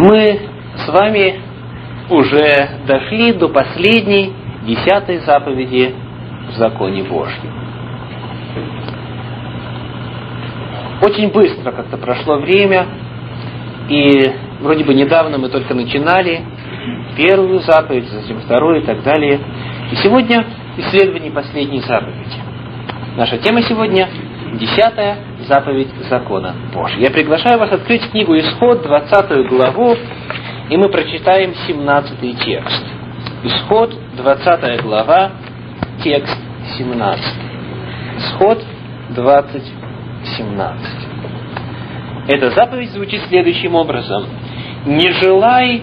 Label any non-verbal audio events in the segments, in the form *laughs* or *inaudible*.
Мы с вами уже дошли до последней, десятой заповеди в законе Божьем. Очень быстро как-то прошло время, и вроде бы недавно мы только начинали первую заповедь, затем вторую и так далее. И сегодня исследование последней заповеди. Наша тема сегодня – десятая заповедь закона Божьего. Я приглашаю вас открыть книгу Исход, 20 главу, и мы прочитаем 17 текст. Исход, 20 глава, текст 17. Исход 20, 17. Эта заповедь звучит следующим образом. «Не желай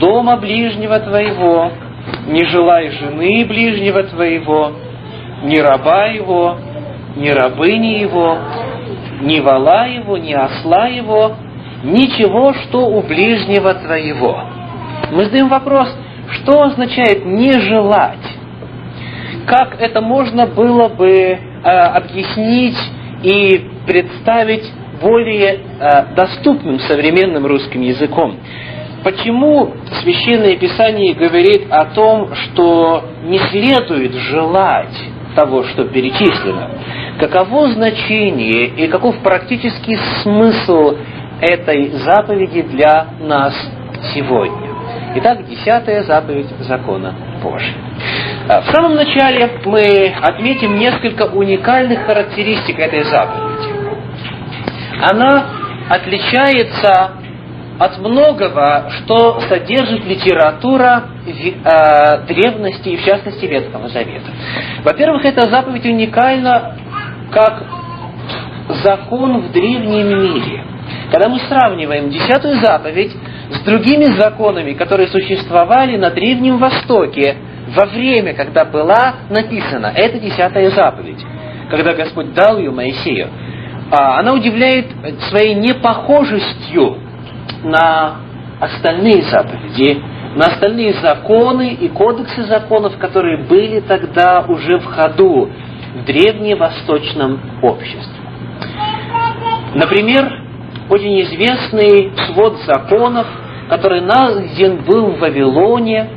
дома ближнего твоего, не желай жены ближнего твоего, ни раба его, ни рабыни его, ни вала его, ни осла его, ничего, что у ближнего твоего». Мы задаем вопрос, что означает «не желать»? Как это можно было бы э, объяснить и представить более э, доступным современным русским языком? Почему Священное Писание говорит о том, что не следует желать того, что перечислено? Каково значение и каков практический смысл этой заповеди для нас сегодня? Итак, десятая заповедь закона Божьего. А, в самом начале мы отметим несколько уникальных характеристик этой заповеди. Она отличается от многого, что содержит литература э, древности и, в частности, Ветхого Завета. Во-первых, эта заповедь уникальна как закон в древнем мире. Когда мы сравниваем десятую заповедь с другими законами, которые существовали на Древнем Востоке во время, когда была написана эта десятая заповедь, когда Господь дал ее Моисею, а, она удивляет своей непохожестью на остальные заповеди, на остальные законы и кодексы законов, которые были тогда уже в ходу в древневосточном обществе. Например, очень известный свод законов, который найден был в Вавилоне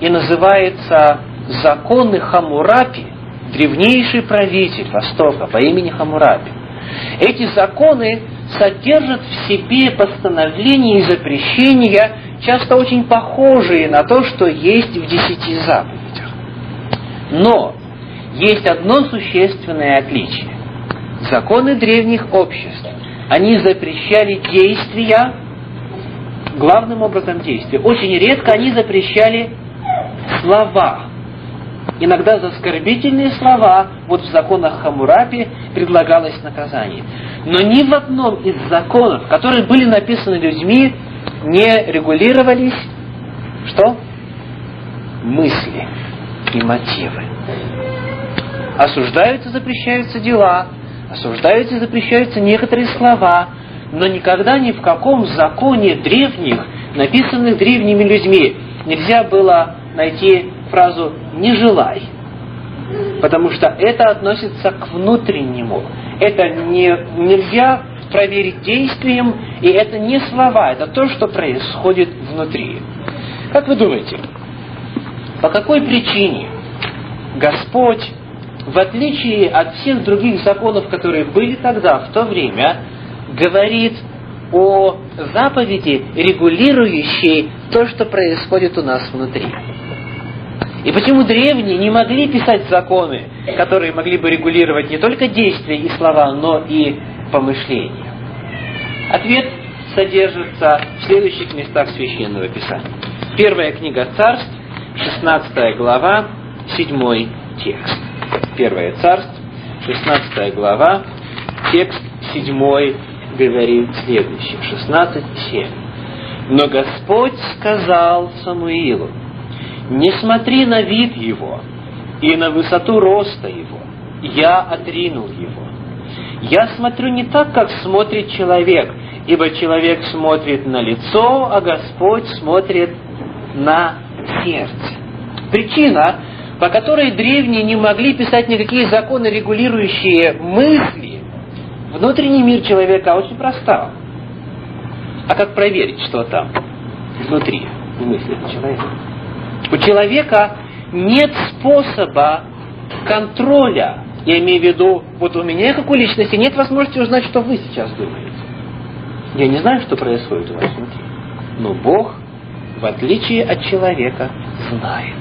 и называется «Законы Хамурапи», древнейший правитель Востока по имени Хамурапи. Эти законы содержат в себе постановления и запрещения, часто очень похожие на то, что есть в десяти заповедях. Но есть одно существенное отличие. Законы древних обществ, они запрещали действия, главным образом действия. Очень редко они запрещали слова. Иногда за оскорбительные слова, вот в законах Хамурапи предлагалось наказание. Но ни в одном из законов, которые были написаны людьми, не регулировались что? Мысли и мотивы. Осуждаются, запрещаются дела, осуждаются запрещаются некоторые слова, но никогда ни в каком законе древних, написанных древними людьми, нельзя было найти фразу «не желай», потому что это относится к внутреннему. Это не, нельзя проверить действием, и это не слова, это то, что происходит внутри. Как вы думаете, по какой причине Господь, в отличие от всех других законов, которые были тогда, в то время, говорит о заповеди, регулирующей то, что происходит у нас внутри? И почему древние не могли писать законы, которые могли бы регулировать не только действия и слова, но и помышления? Ответ содержится в следующих местах Священного Писания. Первая книга Царств, 16 глава, 7 текст. Первая Царств, 16 глава, текст 7 говорит следующее, 16.7. Но Господь сказал Самуилу, не смотри на вид его и на высоту роста его. Я отринул его. Я смотрю не так, как смотрит человек, ибо человек смотрит на лицо, а Господь смотрит на сердце. Причина, по которой древние не могли писать никакие законы, регулирующие мысли, внутренний мир человека очень проста. А как проверить, что там? внутри, в мыслях человека. У человека нет способа контроля. Я имею в виду, вот у меня, как у личности, нет возможности узнать, что вы сейчас думаете. Я не знаю, что происходит у вас внутри. Но Бог, в отличие от человека, знает.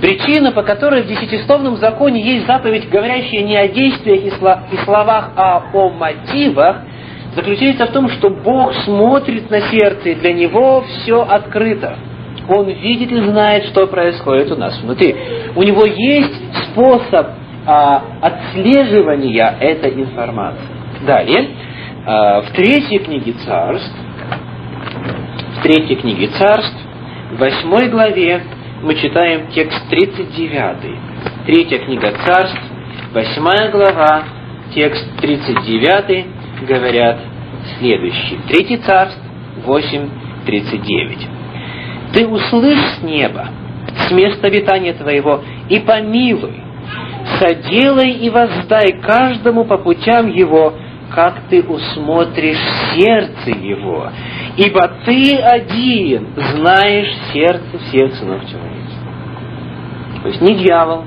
Причина, по которой в десятисловном законе есть заповедь, говорящая не о действиях и словах, а о мотивах, заключается в том, что Бог смотрит на сердце, и для Него все открыто. Он видит и знает, что происходит у нас внутри. У Него есть способ а, отслеживания этой информации. Далее, а, в третьей книге царств, в третьей книге царств, в восьмой главе мы читаем текст 39. Третья книга царств, восьмая глава, текст 39 говорят следующий. Третий царств, 8.39. Ты услышь с неба, с места обитания твоего, и помилуй, соделай и воздай каждому по путям его, как ты усмотришь сердце его, ибо ты один знаешь сердце всех сынов человеческих. То есть ни дьявол,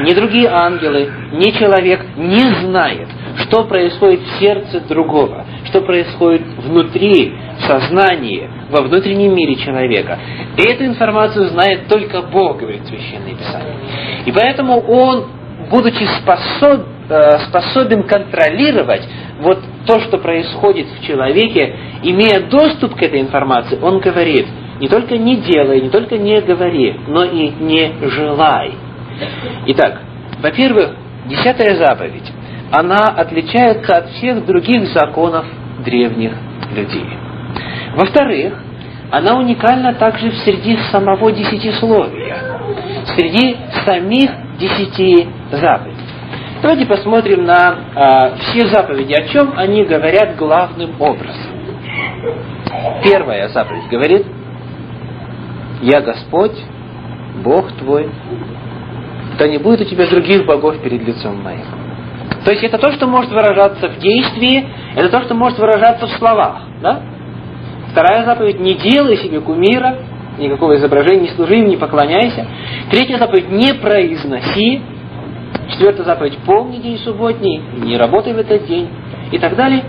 ни другие ангелы, ни человек не знает, что происходит в сердце другого, что происходит внутри, в сознании, во внутреннем мире человека. Эту информацию знает только Бог, говорит Священное Писание. И поэтому он, будучи способ, э, способен контролировать вот то, что происходит в человеке, имея доступ к этой информации, он говорит, не только не делай, не только не говори, но и не желай. Итак, во-первых, десятая заповедь, она отличается от всех других законов древних людей. Во-вторых, она уникальна также среди самого десятисловия, среди самих десяти заповедей. Давайте посмотрим на а, все заповеди, о чем они говорят главным образом. Первая заповедь говорит, «Я Господь, Бог твой, то не будет у тебя других богов перед лицом моим». То есть это то, что может выражаться в действии, это то, что может выражаться в словах. Да? Вторая заповедь – не делай себе кумира, никакого изображения, не служи им, не поклоняйся. Третья заповедь – не произноси. Четвертая заповедь – помни день субботний, не работай в этот день. И так далее.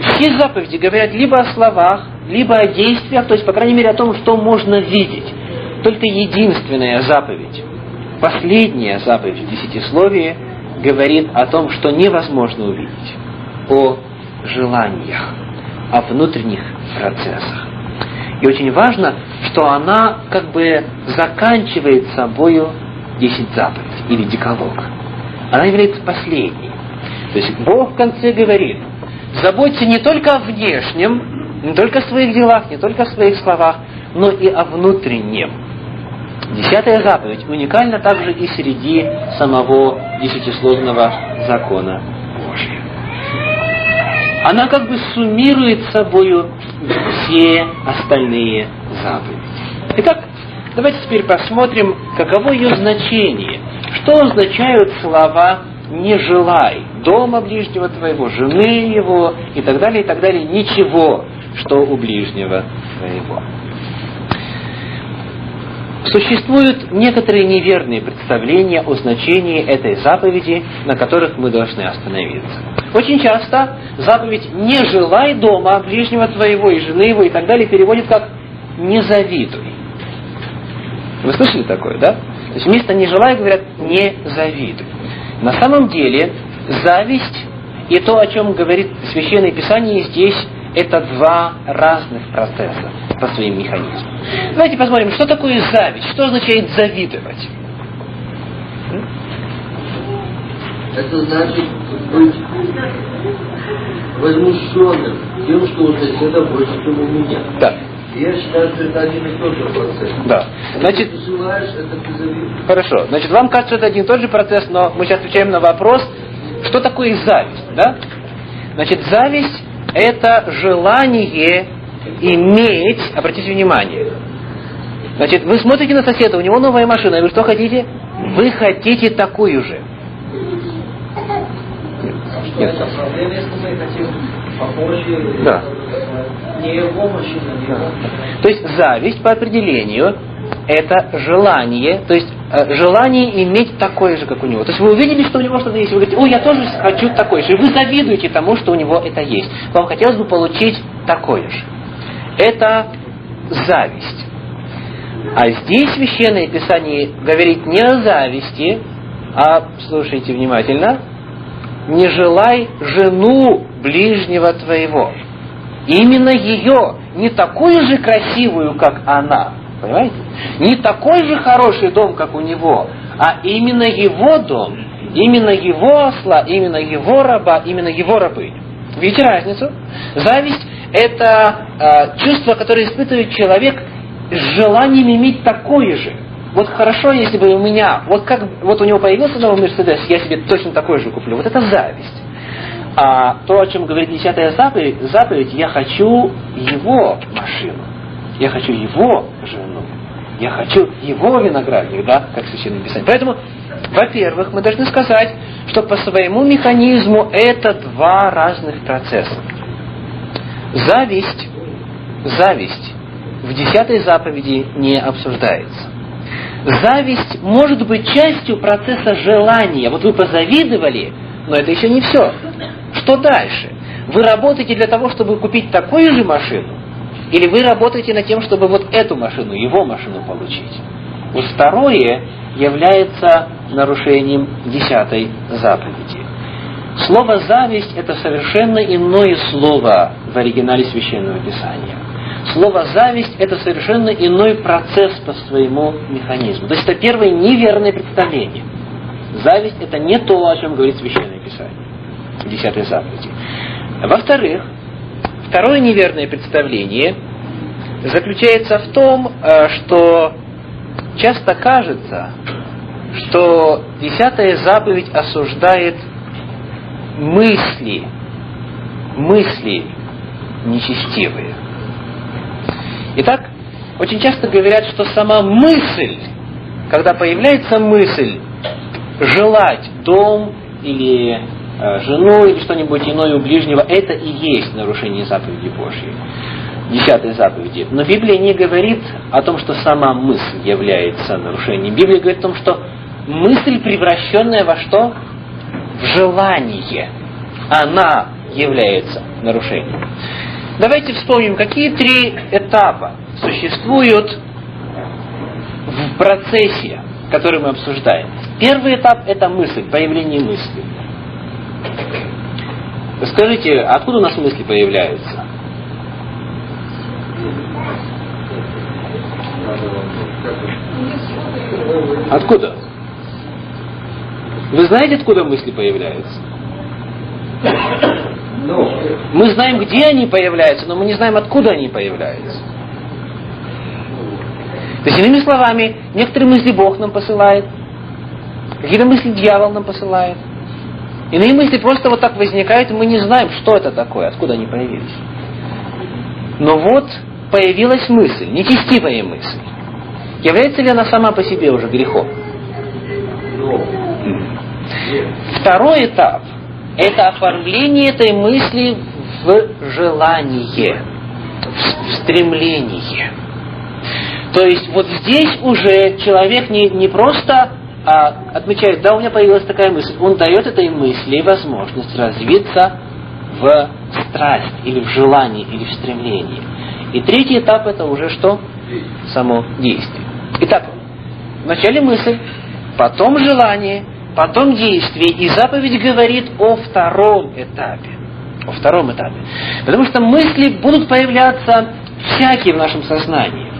Все заповеди говорят либо о словах, либо о действиях, то есть, по крайней мере, о том, что можно видеть. Только единственная заповедь, последняя заповедь в десятисловии – говорит о том, что невозможно увидеть, о желаниях, о внутренних процессах. И очень важно, что она как бы заканчивает собою десять заповедей или деколог. Она является последней. То есть Бог в конце говорит, заботься не только о внешнем, не только о своих делах, не только о своих словах, но и о внутреннем. Десятая заповедь уникальна также и среди самого десятисловного закона Божия. Она как бы суммирует собою все остальные заповеди. Итак, давайте теперь посмотрим, каково ее значение. Что означают слова «не желай» дома ближнего твоего, жены его и так далее, и так далее. Ничего, что у ближнего твоего. Существуют некоторые неверные представления о значении этой заповеди, на которых мы должны остановиться. Очень часто заповедь «не желай дома ближнего твоего и жены его» и так далее переводит как «не завидуй». Вы слышали такое, да? То есть вместо «не желай» говорят «не завидуй». На самом деле зависть и то, о чем говорит Священное Писание здесь, это два разных процесса по своим механизмам. Давайте посмотрим, что такое зависть, что означает завидовать. Это значит быть возмущенным тем, что у соседа больше, чем у меня. Да. Я считаю, что это один и тот же процесс. Да. Значит, ты желаешь, это ты завидуешь. Хорошо. Значит, вам кажется, что это один и тот же процесс, но мы сейчас отвечаем на вопрос, что такое зависть, да? Значит, зависть – это желание иметь, обратите внимание, значит, вы смотрите на соседа, у него новая машина, вы что хотите? Вы хотите такую же. Нет. Да. Не его машина, не его. То есть зависть по определению это желание, то есть желание иметь такое же, как у него. То есть вы увидели, что у него что-то есть, вы говорите, о, я тоже хочу такое же. И вы завидуете тому, что у него это есть. Вам хотелось бы получить такое же. Это зависть. А здесь Священное Писание говорит не о зависти, а, слушайте внимательно, не желай жену ближнего твоего. Именно ее, не такую же красивую, как она, понимаете? Не такой же хороший дом, как у него, а именно его дом, именно его осла, именно его раба, именно его рабыню. Видите разницу? Зависть – это э, чувство, которое испытывает человек с желанием иметь такое же. Вот хорошо, если бы у меня, вот как вот у него появился новый Мерседес, я себе точно такой же куплю. Вот это зависть. А то, о чем говорит десятая заповедь, заповедь, я хочу его машину, я хочу его жену, я хочу его виноградник, да, как священное писание. Поэтому, во-первых, мы должны сказать, что по своему механизму это два разных процесса. Зависть, зависть в десятой заповеди не обсуждается. Зависть может быть частью процесса желания. Вот вы позавидовали, но это еще не все. Что дальше? Вы работаете для того, чтобы купить такую же машину? Или вы работаете над тем, чтобы вот эту машину, его машину получить? Вот второе является нарушением десятой заповеди. Слово «зависть» – это совершенно иное слово в оригинале Священного Писания. Слово «зависть» – это совершенно иной процесс по своему механизму. То есть это первое неверное представление. Зависть – это не то, о чем говорит Священное Писание десятой заповеди. Во-вторых, второе неверное представление заключается в том, э, что часто кажется, что десятая заповедь осуждает мысли, мысли нечестивые. Итак, очень часто говорят, что сама мысль, когда появляется мысль желать дом или жену или что-нибудь иное у ближнего, это и есть нарушение заповеди Божьей, десятой заповеди. Но Библия не говорит о том, что сама мысль является нарушением. Библия говорит о том, что мысль, превращенная во что? В желание. Она является нарушением. Давайте вспомним, какие три этапа существуют в процессе, который мы обсуждаем. Первый этап – это мысль, появление мысли. Скажите, откуда у нас мысли появляются? Откуда? Вы знаете, откуда мысли появляются? Мы знаем, где они появляются, но мы не знаем, откуда они появляются. То есть, иными словами, некоторые мысли Бог нам посылает, какие-то мысли дьявол нам посылает. Иные мысли просто вот так возникают, и мы не знаем, что это такое, откуда они появились. Но вот появилась мысль, нечестивая мысль. Является ли она сама по себе уже грехом? Второй этап – это оформление этой мысли в желание, в стремление. То есть вот здесь уже человек не, не просто а, отмечает, да, у меня появилась такая мысль, он дает этой мысли возможность развиться в страсть или в желание или в стремлении. И третий этап это уже что? Само действие. Итак, вначале мысль, потом желание, потом действие. И заповедь говорит о втором этапе. О втором этапе. Потому что мысли будут появляться всякие в нашем сознании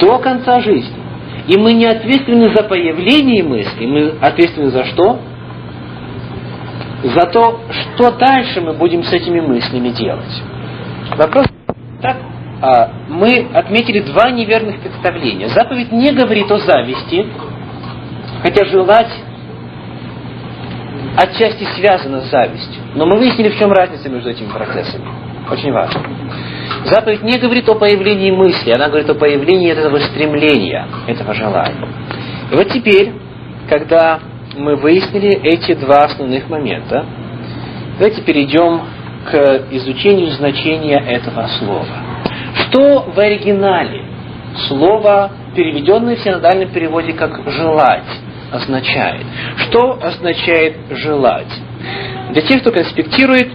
до конца жизни. И мы не ответственны за появление мыслей, мы ответственны за что? За то, что дальше мы будем с этими мыслями делать. Вопрос так, а, мы отметили два неверных представления. Заповедь не говорит о зависти, хотя желать отчасти связано с завистью. Но мы выяснили, в чем разница между этими процессами. Очень важно. Заповедь не говорит о появлении мысли, она говорит о появлении этого стремления, этого желания. И вот теперь, когда мы выяснили эти два основных момента, давайте перейдем к изучению значения этого слова. Что в оригинале слово, переведенное в синодальном переводе как «желать», означает? Что означает «желать»? Для тех, кто конспектирует,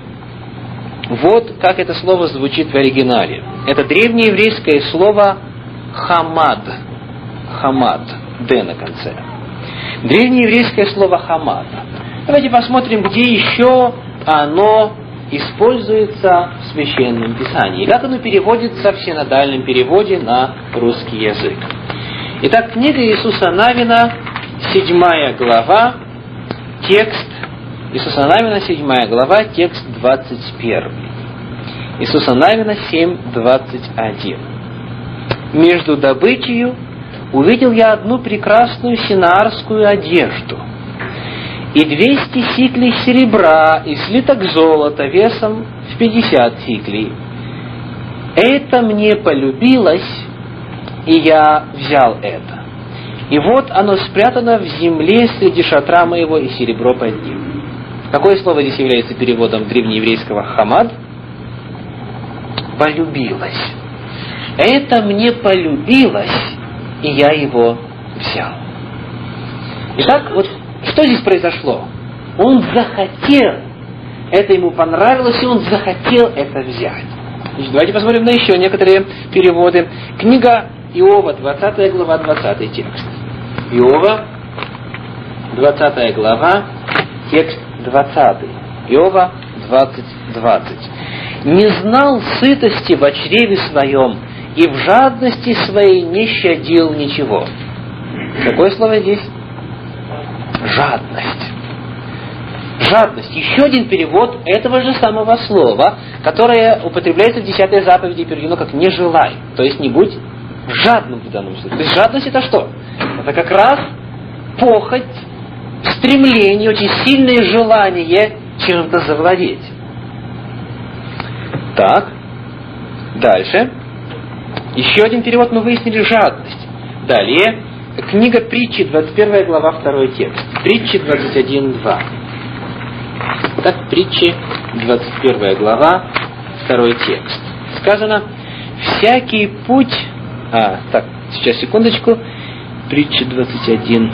вот как это слово звучит в оригинале. Это древнееврейское слово «хамад». «Хамад», «д» на конце. Древнееврейское слово «хамад». Давайте посмотрим, где еще оно используется в Священном Писании. Как оно переводится в синодальном переводе на русский язык. Итак, книга Иисуса Навина, седьмая глава, текст Иисуса Навина, седьмая глава, текст 21. Иисуса Навина 7, 21. «Между добычею увидел я одну прекрасную синарскую одежду, и двести сиклей серебра, и слиток золота весом в пятьдесят сиклей. Это мне полюбилось, и я взял это. И вот оно спрятано в земле среди шатра моего, и серебро под ним. Какое слово здесь является переводом древнееврейского «хамад»? Полюбилось. Это мне полюбилось, и я его взял. Итак, вот что здесь произошло? Он захотел, это ему понравилось, и он захотел это взять. Давайте посмотрим на еще некоторые переводы. Книга Иова, 20 глава, 20 текст. Иова, 20 глава, текст 20. Иова 20, 20. «Не знал сытости в чреве своем, и в жадности своей не щадил ничего». Какое слово здесь? Жадность. Жадность. Еще один перевод этого же самого слова, которое употребляется в десятой заповеди переведено как «не желай», то есть не будь жадным в данном случае. То есть жадность это что? Это как раз похоть, стремление, очень сильное желание чем-то завладеть. Так, дальше. Еще один перевод мы выяснили жадность. Далее, книга притчи, 21 глава, 2 текст. Притчи 21.2. Так, притчи, 21 глава, 2 текст. Сказано, всякий путь... А, так, сейчас, секундочку. Притча 21,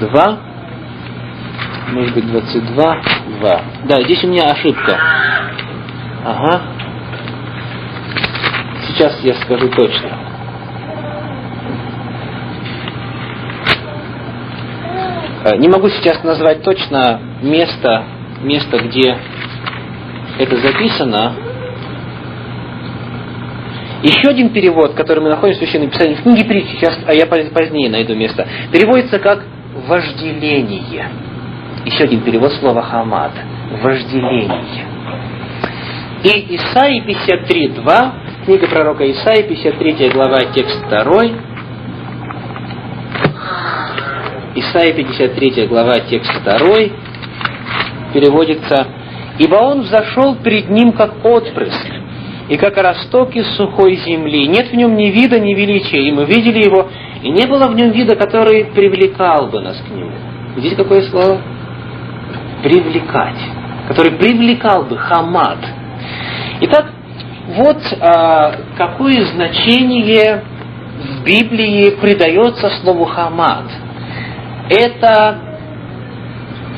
2 может быть 22, 2. Да, здесь у меня ошибка. Ага. Сейчас я скажу точно. Э, не могу сейчас назвать точно место, место, где это записано. Еще один перевод, который мы находим в Священном Писании, в книге притчи, сейчас, а я позднее найду место, переводится как «вожделение». Еще один перевод слова хамад. Вожделение. И Исаи 53.2, книга пророка Исаи, 53 глава, текст 2. Исаи 53 глава, текст 2 переводится «Ибо он взошел пред ним, как отпрыск, и как росток из сухой земли. Нет в нем ни вида, ни величия. И мы видели его, и не было в нем вида, который привлекал бы нас к нему». Здесь какое слово? Привлекать, который привлекал бы хамад. Итак, вот а, какое значение в Библии придается слову хамад. Это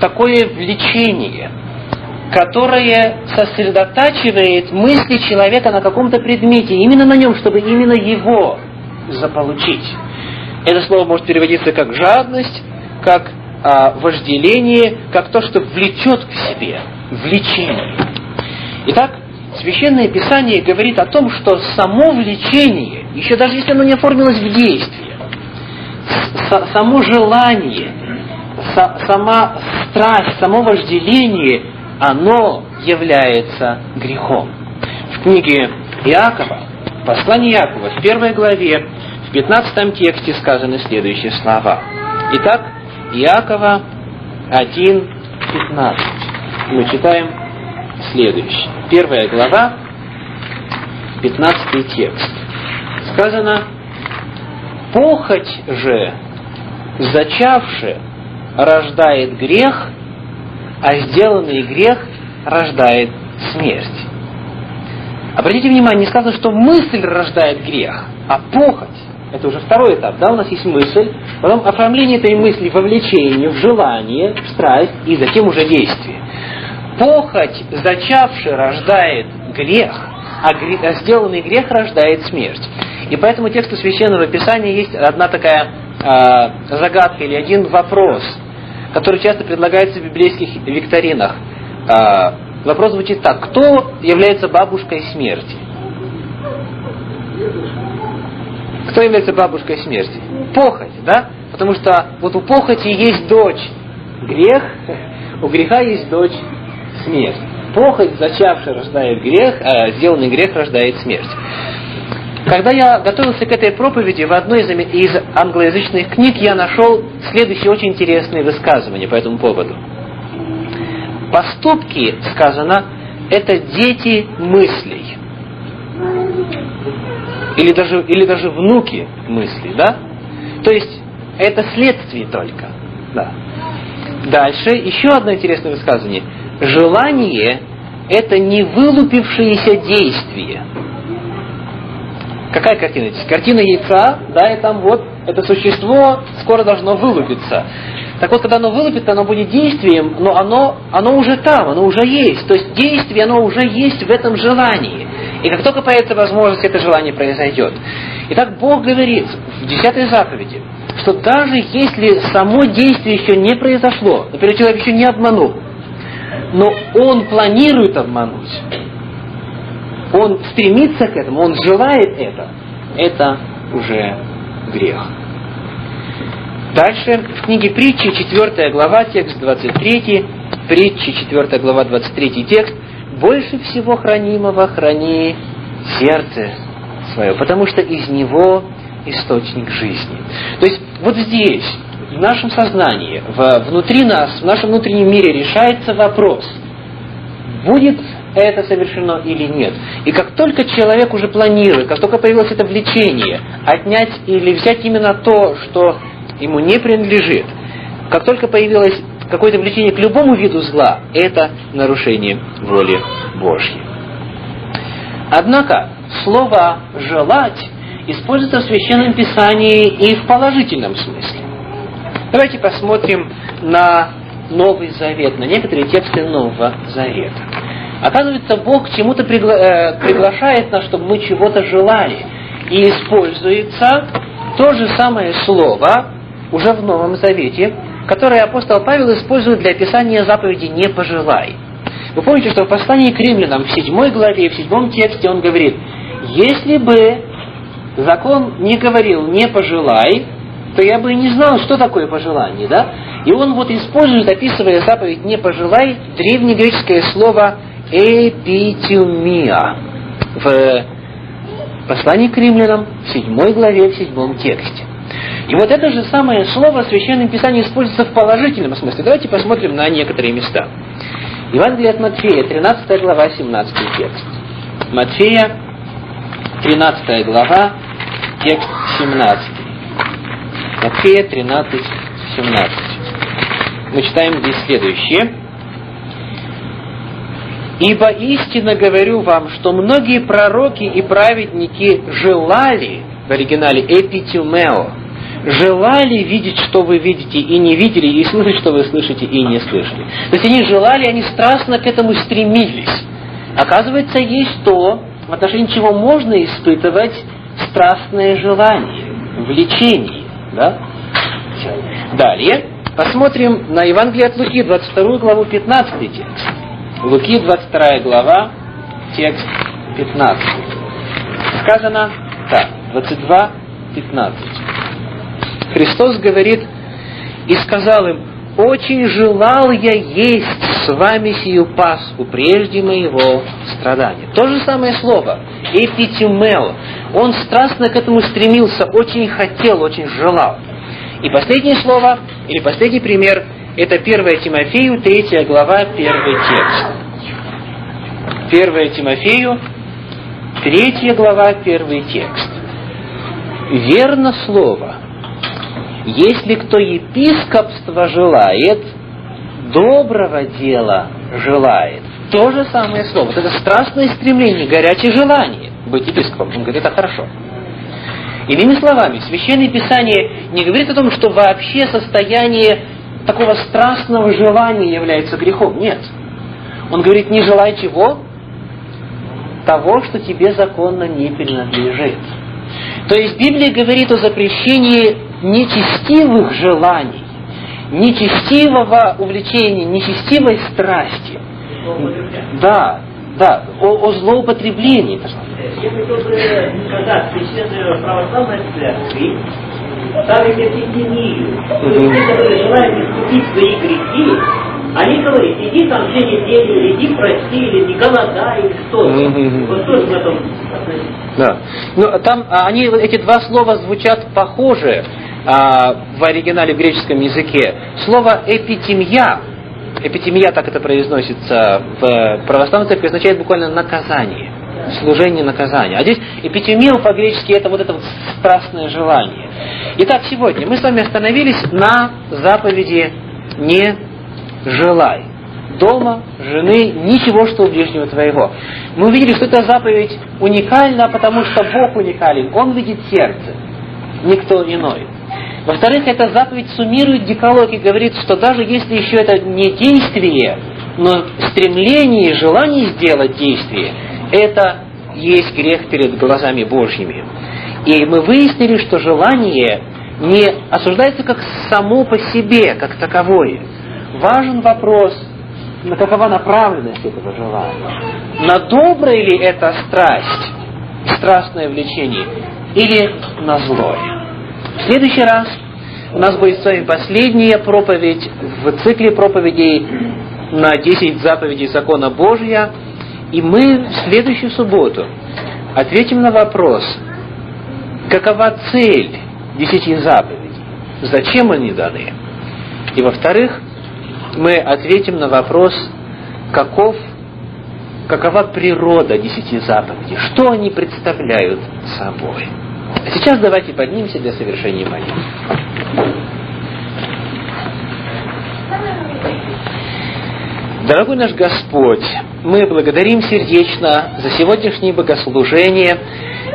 такое влечение, которое сосредотачивает мысли человека на каком-то предмете, именно на нем, чтобы именно его заполучить. Это слово может переводиться как жадность, как а, вожделение как то, что влечет к себе, влечение. Итак, Священное Писание говорит о том, что само влечение, еще даже если оно не оформилось в действие, само желание, сама страсть, само вожделение, оно является грехом. В книге Иакова, послание Иакова, в первой главе, в 15 тексте сказаны следующие слова. Итак, Иакова 1.15. Мы читаем следующее. Первая глава, 15 текст. Сказано, «Похоть же, зачавшая, рождает грех, а сделанный грех рождает смерть. Обратите внимание, не сказано, что мысль рождает грех, а похоть. Это уже второй этап, да, у нас есть мысль, потом оформление этой мысли вовлечение в желание, в страсть и затем уже действие. Похоть, зачавший, рождает грех, а, грех, а сделанный грех рождает смерть. И поэтому тексту Священного Писания есть одна такая э, загадка или один вопрос, который часто предлагается в библейских викторинах. Э, вопрос звучит так. Кто является бабушкой смерти? Кто является бабушкой смерти? Похоть, да? Потому что вот у похоти есть дочь грех, *laughs* у греха есть дочь смерть. Похоть, зачавшая, рождает грех, а сделанный грех рождает смерть. Когда я готовился к этой проповеди, в одной из, англоязычных книг я нашел следующее очень интересное высказывание по этому поводу. Поступки, сказано, это дети мыслей. Или даже, или даже внуки мыслей, да? То есть, это следствие только. Да. Дальше еще одно интересное высказывание. Желание – это не вылупившееся действие – Какая картина здесь? Картина яйца, да, и там вот это существо скоро должно вылупиться. Так вот, когда оно вылупится, оно будет действием, но оно, оно уже там, оно уже есть. То есть действие, оно уже есть в этом желании. И как только появится возможность, это желание произойдет. Итак, Бог говорит в десятой заповеди, что даже если само действие еще не произошло, например, человек еще не обманул, но он планирует обмануть, он стремится к этому, он желает это, это уже грех. Дальше в книге притчи, 4 глава, текст 23, притчи, 4 глава, 23 текст, «Больше всего хранимого храни сердце свое, потому что из него источник жизни». То есть вот здесь, в нашем сознании, внутри нас, в нашем внутреннем мире решается вопрос, будет это совершено или нет. И как только человек уже планирует, как только появилось это влечение, отнять или взять именно то, что ему не принадлежит, как только появилось какое-то влечение к любому виду зла, это нарушение воли Божьей. Однако слово «желать» используется в Священном Писании и в положительном смысле. Давайте посмотрим на Новый Завет, на некоторые тексты Нового Завета. Оказывается, Бог к чему-то пригла... э, приглашает нас, чтобы мы чего-то желали. И используется то же самое слово уже в Новом Завете, которое апостол Павел использует для описания заповеди «не пожелай». Вы помните, что в послании к римлянам в седьмой главе, в седьмом тексте он говорит, если бы закон не говорил «не пожелай», то я бы и не знал, что такое пожелание, да? И он вот использует, описывая заповедь «не пожелай», древнегреческое слово эпитюмия в послании к римлянам в седьмой главе, в седьмом тексте. И вот это же самое слово в Священном Писании используется в положительном смысле. Давайте посмотрим на некоторые места. Евангелие от Матфея, 13 глава, 17 текст. Матфея, 13 глава, текст 17. Матфея 13, 17. Мы читаем здесь следующее. Ибо истинно говорю вам, что многие пророки и праведники желали, в оригинале эпитюмео, желали видеть, что вы видите, и не видели, и слышать, что вы слышите, и не слышали. То есть они желали, они страстно к этому стремились. Оказывается, есть то, в отношении чего можно испытывать страстное желание, влечение. Да? Далее, посмотрим на Евангелие от Луки, 22 главу, 15 текст. Луки, 22 глава, текст 15. Сказано так, 22, 15. Христос говорит, и сказал им, очень желал я есть с вами сию Пасху прежде моего страдания. То же самое слово, эпитюмео. Он страстно к этому стремился, очень хотел, очень желал. И последнее слово, или последний пример, это 1 Тимофею, 3 глава, 1 текст. 1 Тимофею, 3 глава, 1 текст. Верно слово. Если кто епископство желает, доброго дела желает, То же самое слово. Вот это страстное стремление, горячее желание быть епископом. Он говорит, это хорошо. Иными словами, Священное Писание не говорит о том, что вообще состояние такого страстного желания является грехом. Нет. Он говорит, не желай чего? Того, что тебе законно не принадлежит. То есть Библия говорит о запрещении нечестивых желаний, нечестивого увлечения, нечестивой страсти. Да, да, о, о злоупотреблении. Я хотел бы сказать, священная православная церковь ставит эпидемию. То есть те, которые желают искупить свои грехи, они говорят, иди там две недели, иди прости, или не голодай, или что-то. Вот тоже в этом Да. Ну, там а, они, эти два слова звучат похоже в оригинале в греческом языке. Слово эпитемия, эпитемия так это произносится в православной церкви, означает буквально наказание служение наказания. А здесь эпитемия по-гречески это вот это вот страстное желание. Итак, сегодня мы с вами остановились на заповеди «не желай». Дома, жены, ничего, что у ближнего твоего. Мы увидели, что эта заповедь уникальна, потому что Бог уникален. Он видит сердце, никто иной. Во-вторых, эта заповедь суммирует деколог и говорит, что даже если еще это не действие, но стремление и желание сделать действие, это есть грех перед глазами Божьими. И мы выяснили, что желание не осуждается как само по себе, как таковое. Важен вопрос, на какова направленность этого желания. На доброе ли это страсть, страстное влечение, или на злое. В следующий раз у нас будет с вами последняя проповедь в цикле проповедей на 10 заповедей закона Божия – и мы в следующую субботу ответим на вопрос, какова цель десяти заповедей, зачем они даны. И во-вторых, мы ответим на вопрос, каков, какова природа десяти заповедей, что они представляют собой. А сейчас давайте поднимемся для совершения молитвы. Дорогой наш Господь, мы благодарим сердечно за сегодняшнее богослужение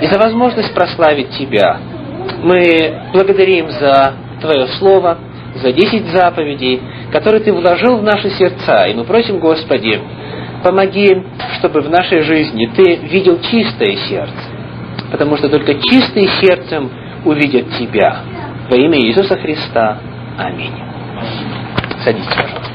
и за возможность прославить Тебя. Мы благодарим за Твое Слово, за десять заповедей, которые Ты вложил в наши сердца. И мы просим, Господи, помоги, чтобы в нашей жизни Ты видел чистое сердце, потому что только чистые сердцем увидят Тебя. Во имя Иисуса Христа. Аминь. Садитесь, пожалуйста.